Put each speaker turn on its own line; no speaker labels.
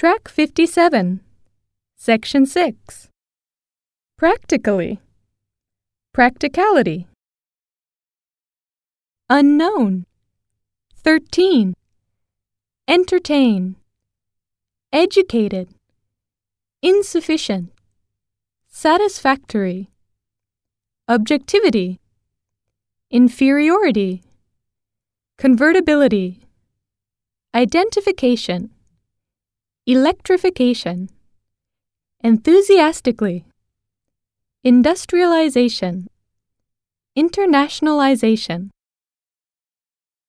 Track 57, Section 6. Practically. Practicality. Unknown. 13. Entertain. Educated. Insufficient. Satisfactory. Objectivity. Inferiority. Convertibility. Identification. Electrification. Enthusiastically. Industrialization. Internationalization.